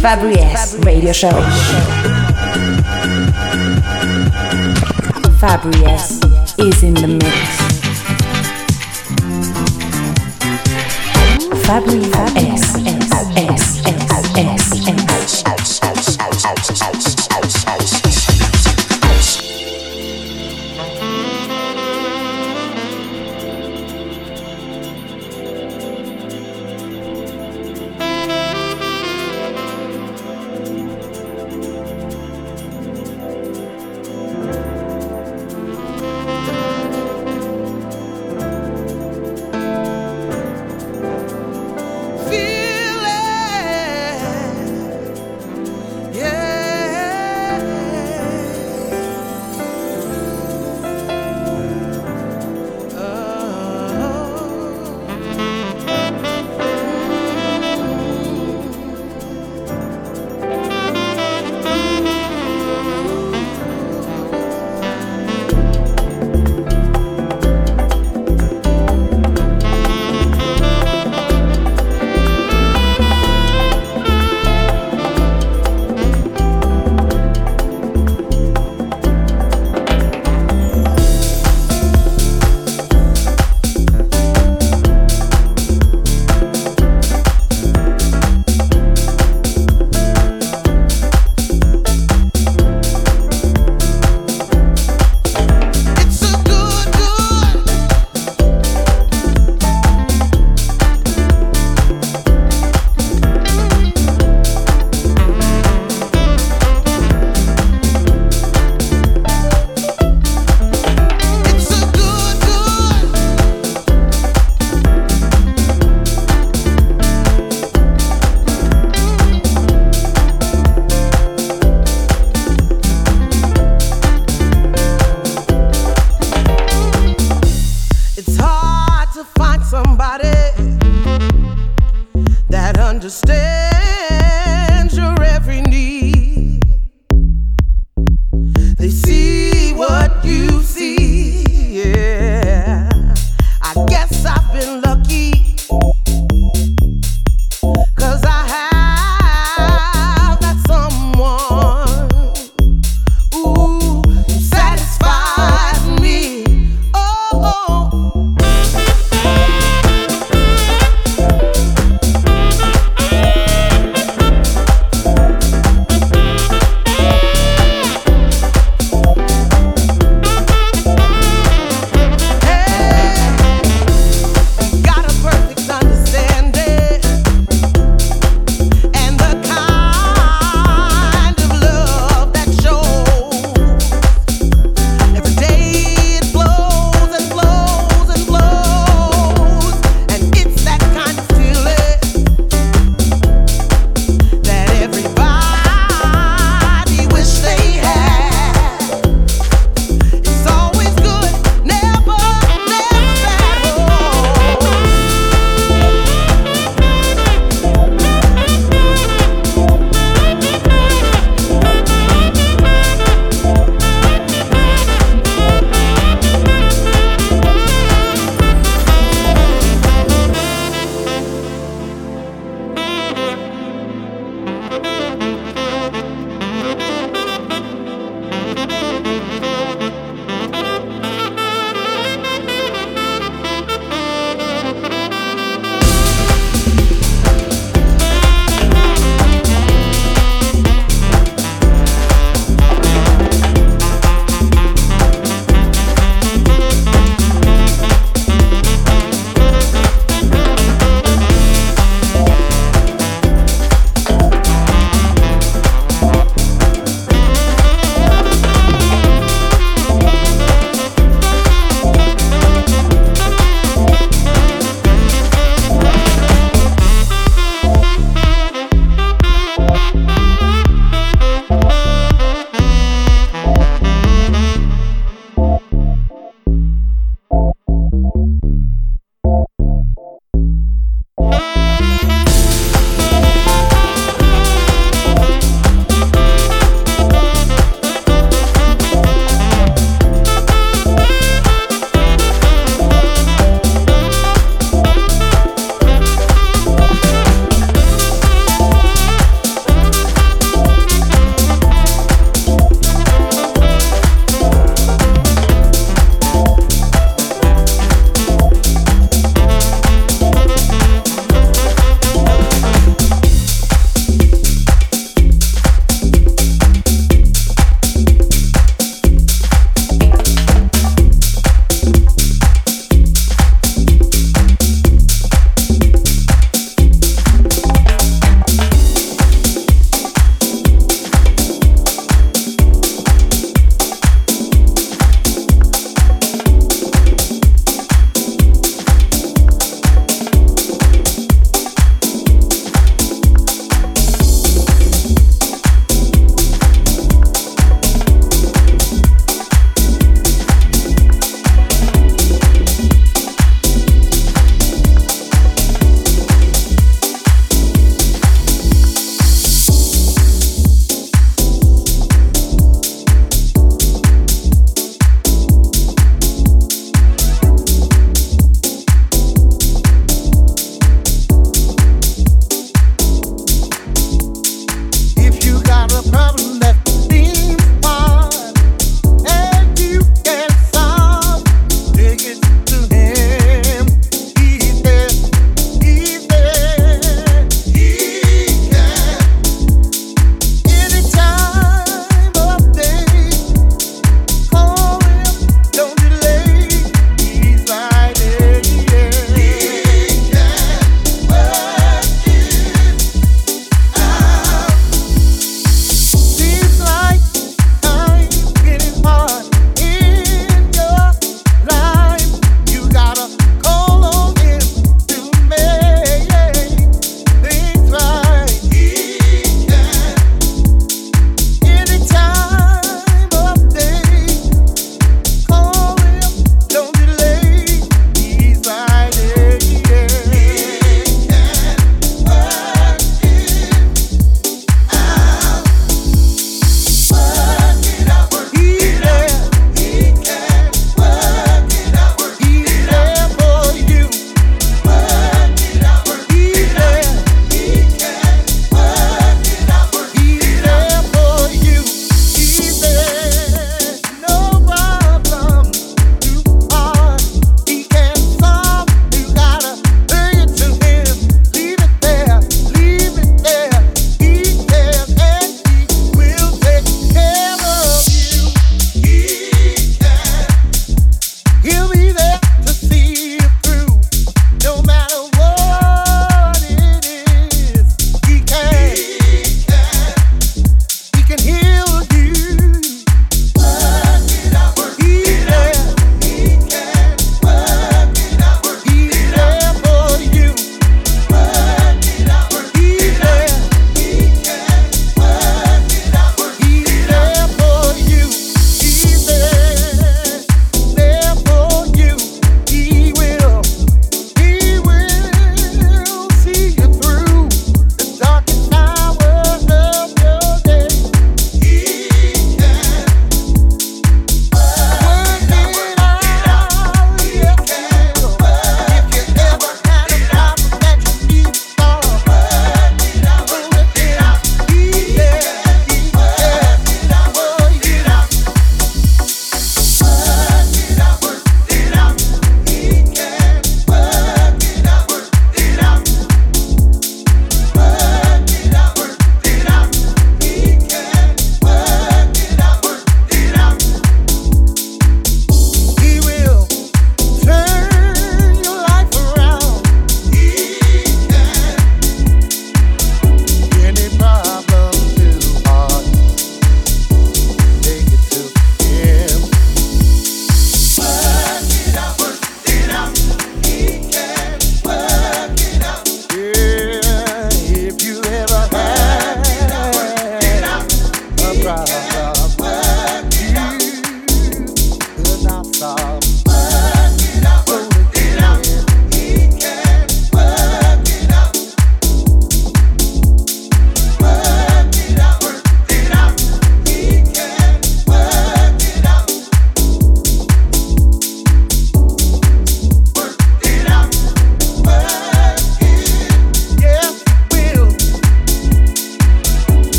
Fabri-S Radio Show. Fabri-S is in the mix. Fabri-S,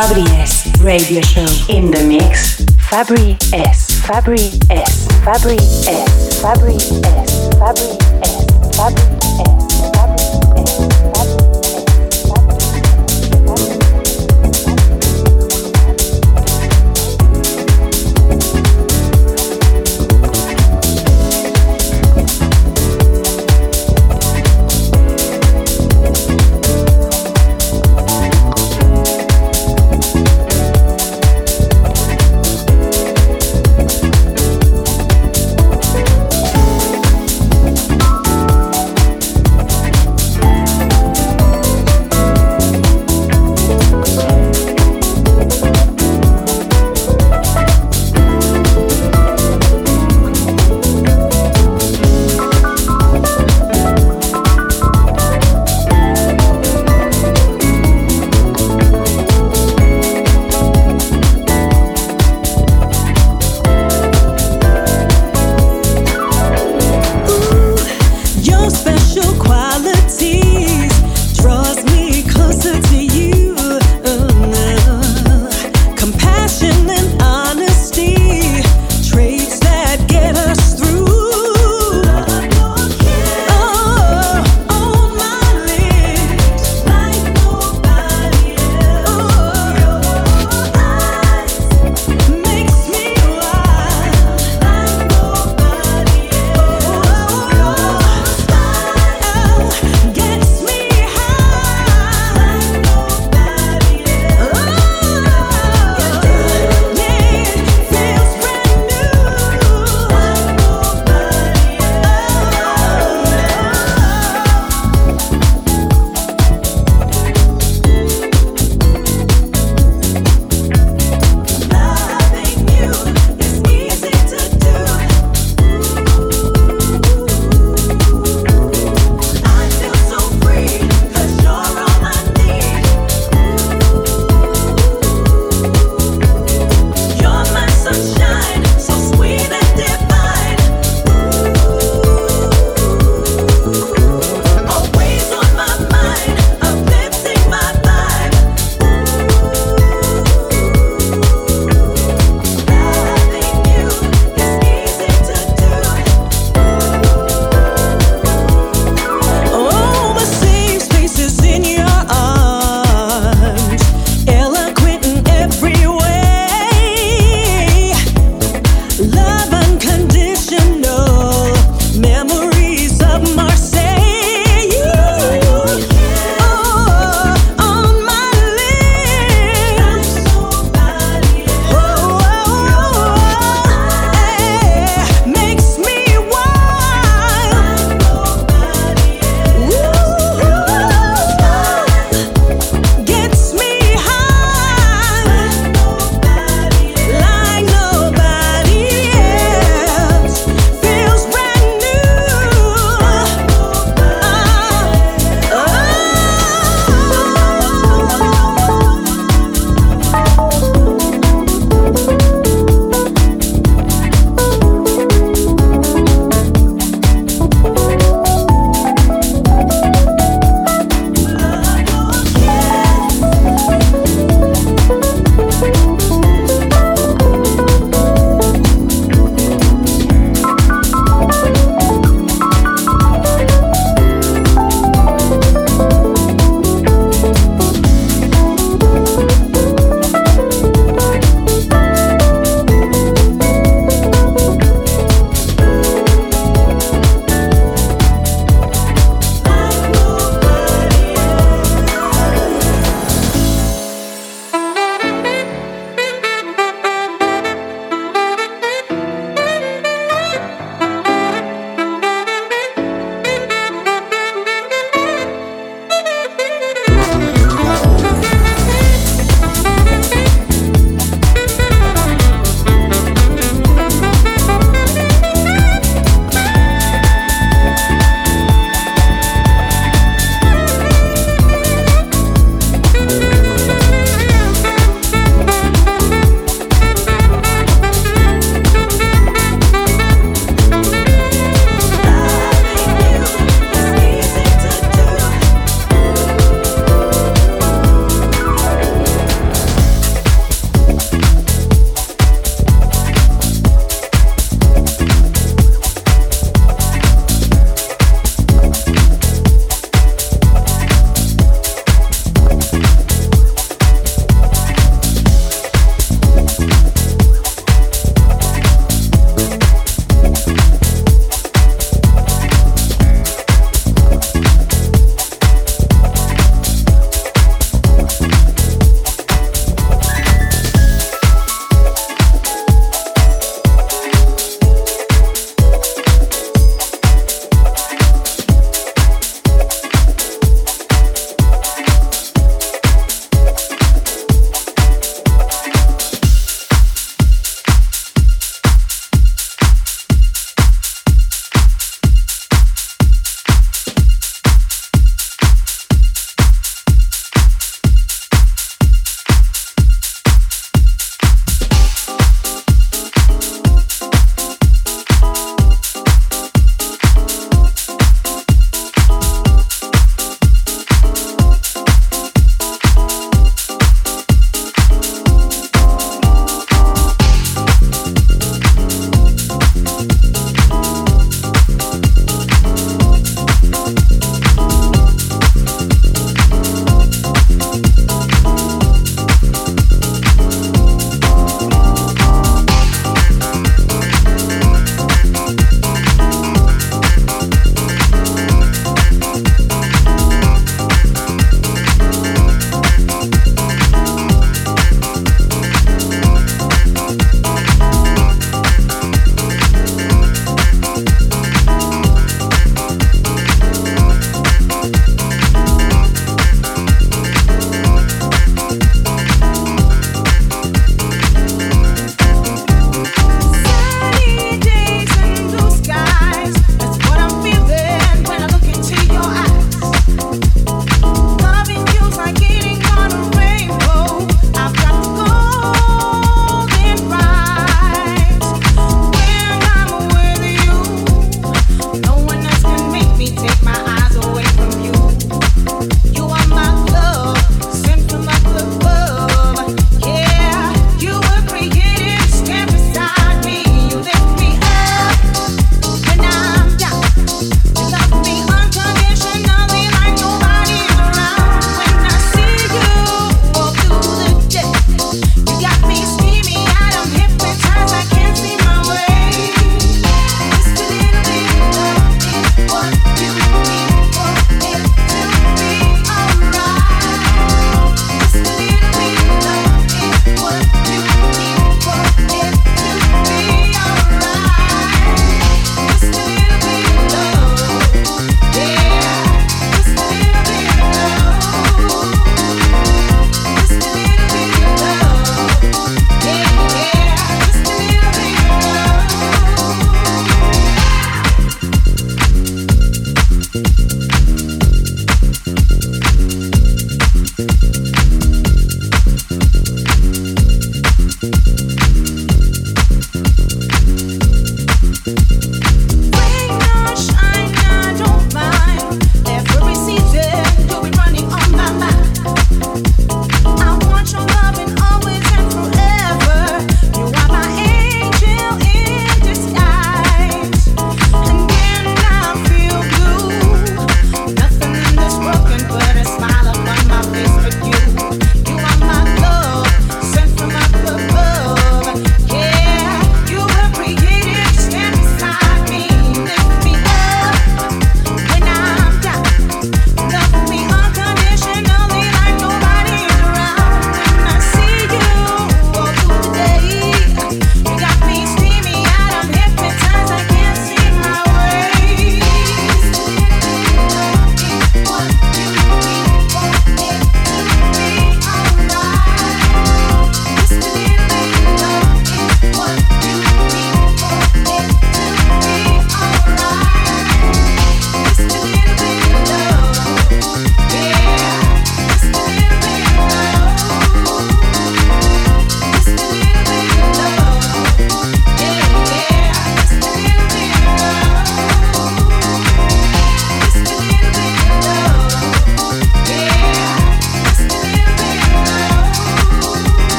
Fabri S Radio Show. In the mix, Fabri S. Fabri S. Fabri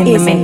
in is the mix.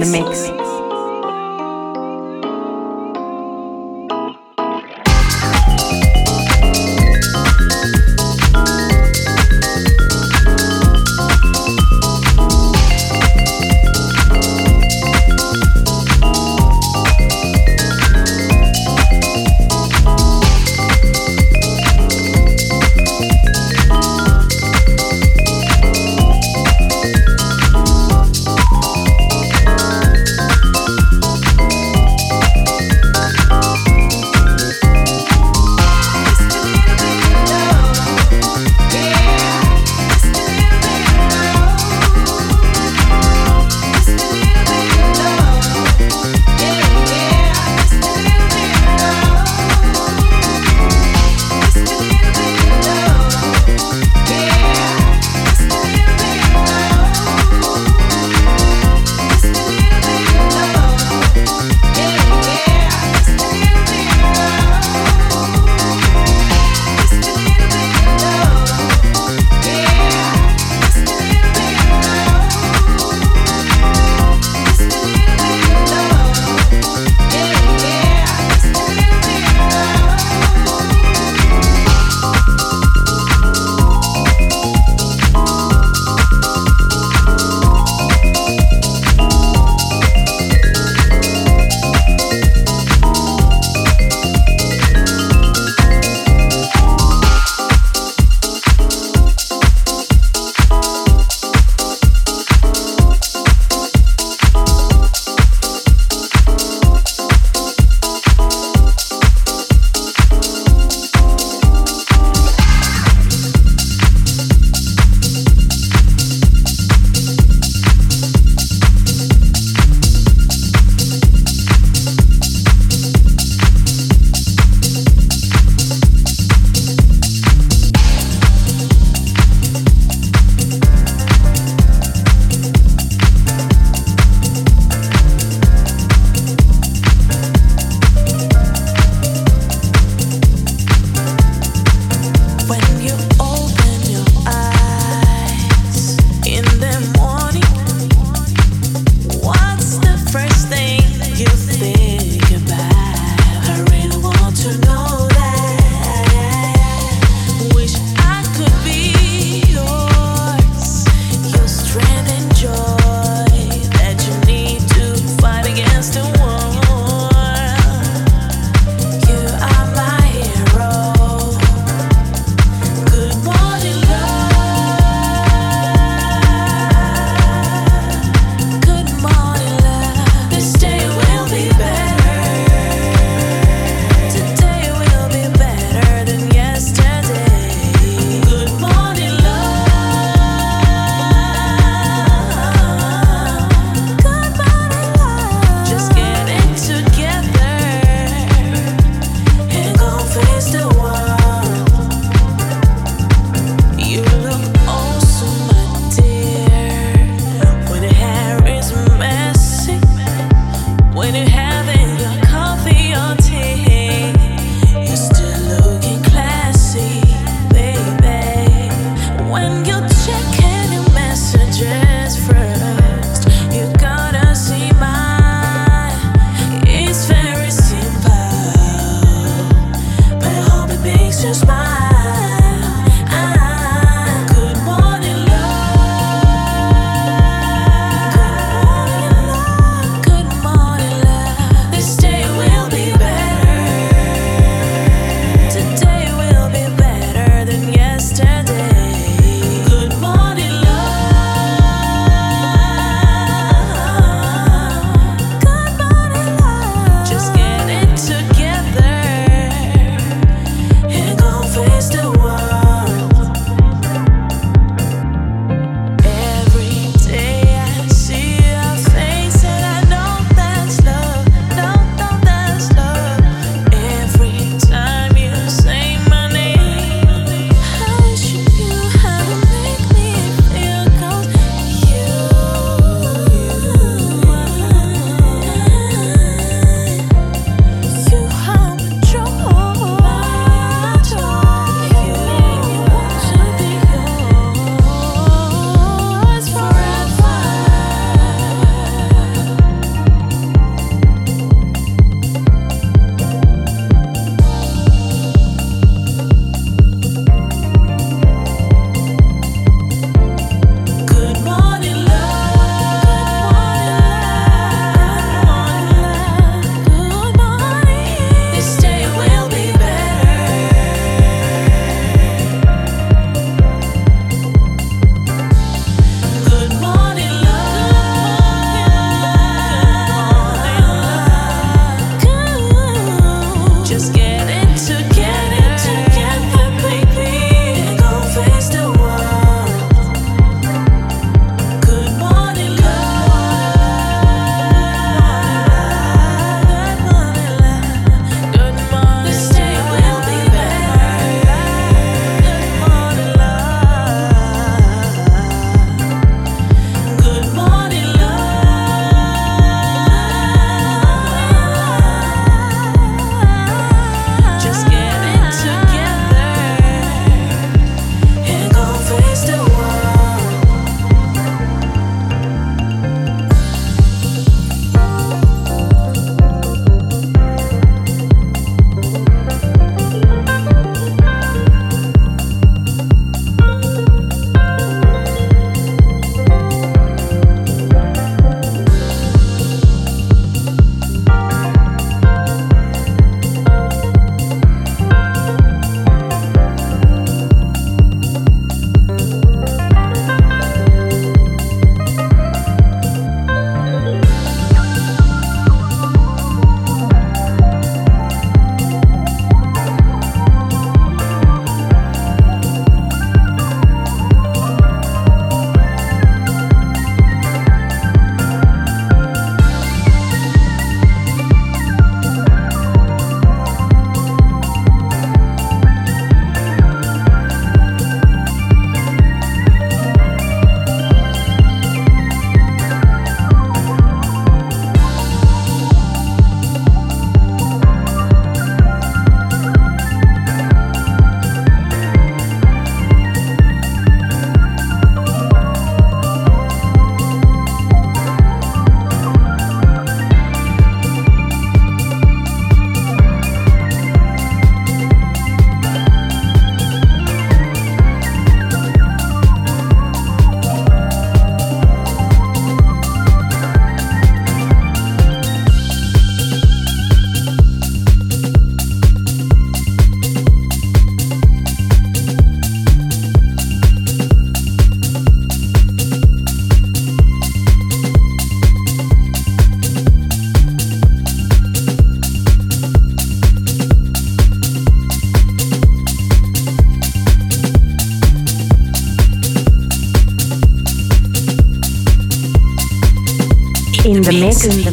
In the mix, in the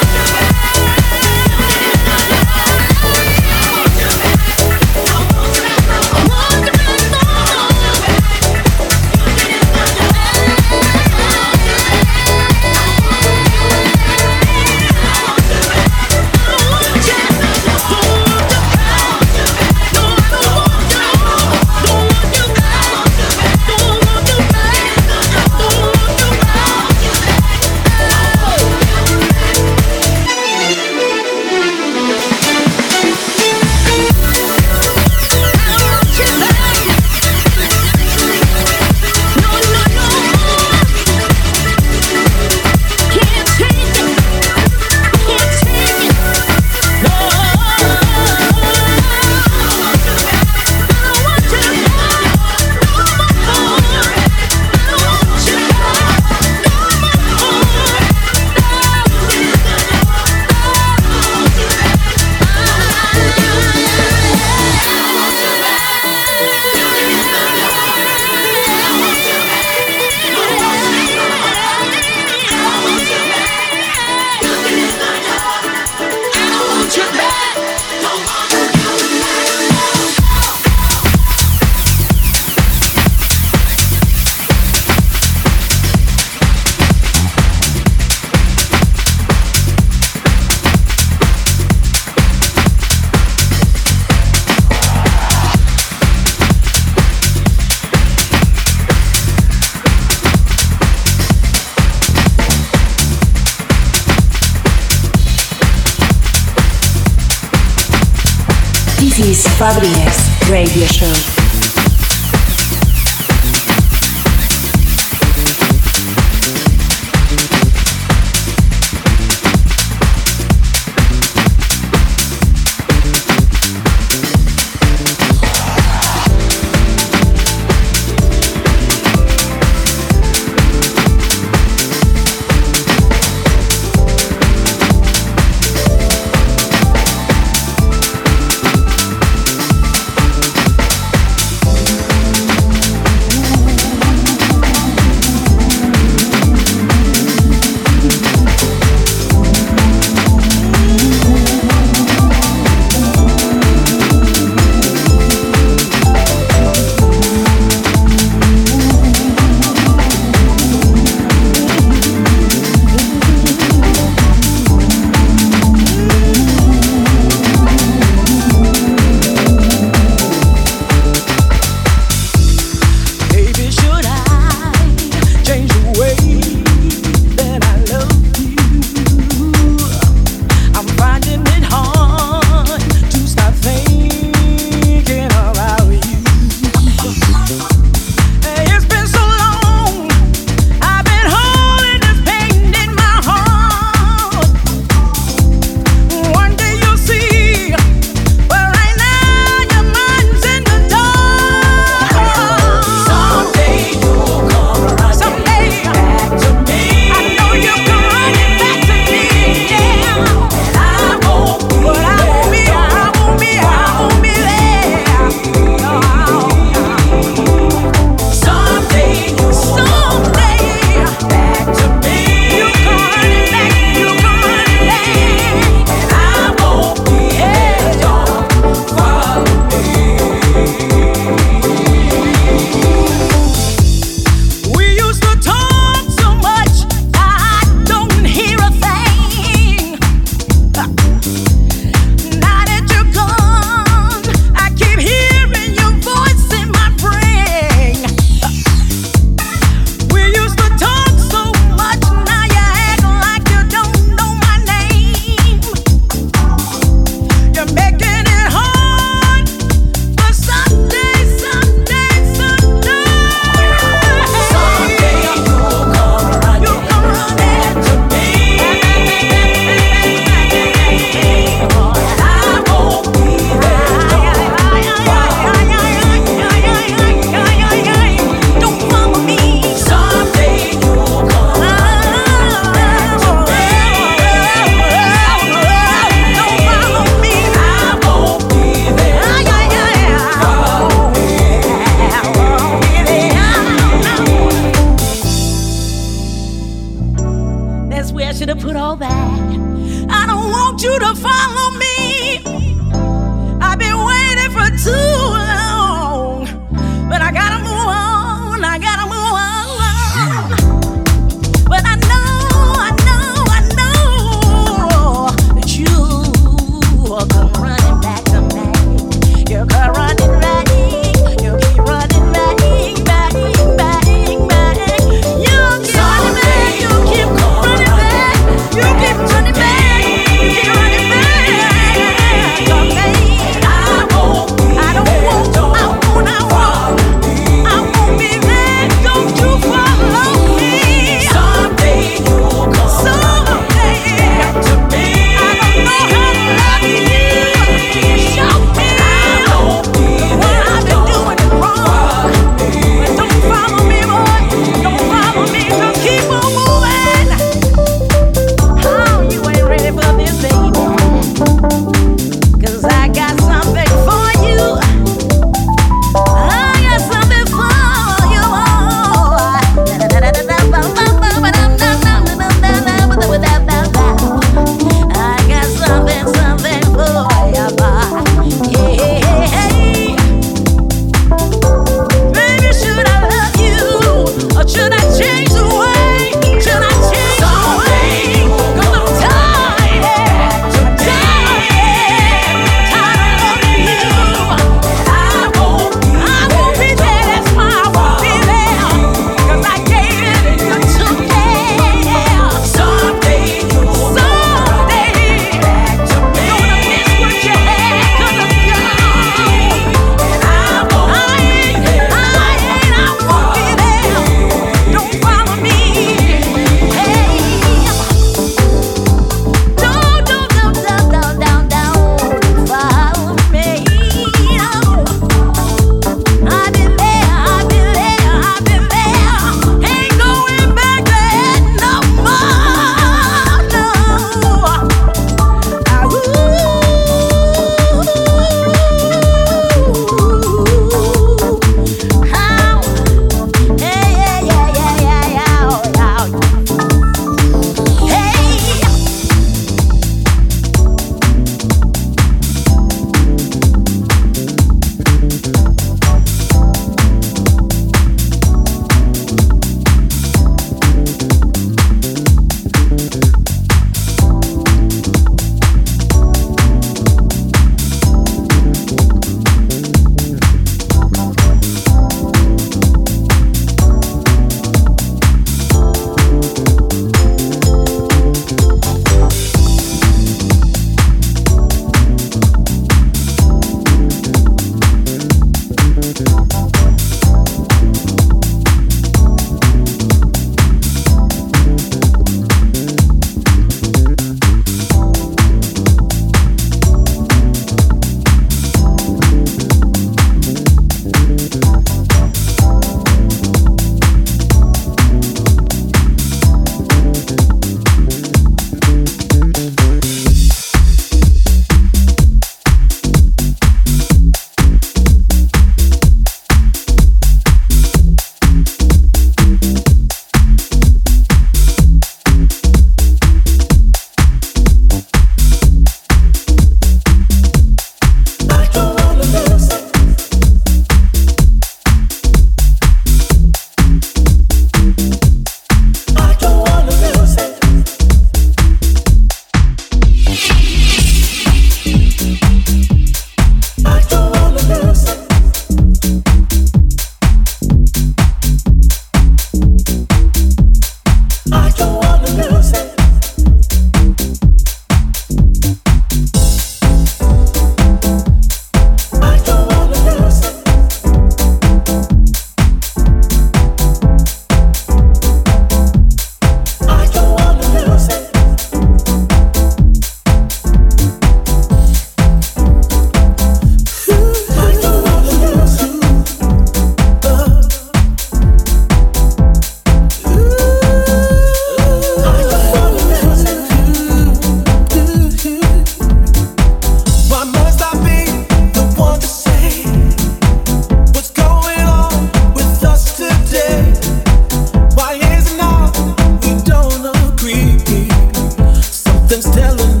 Fabries Radio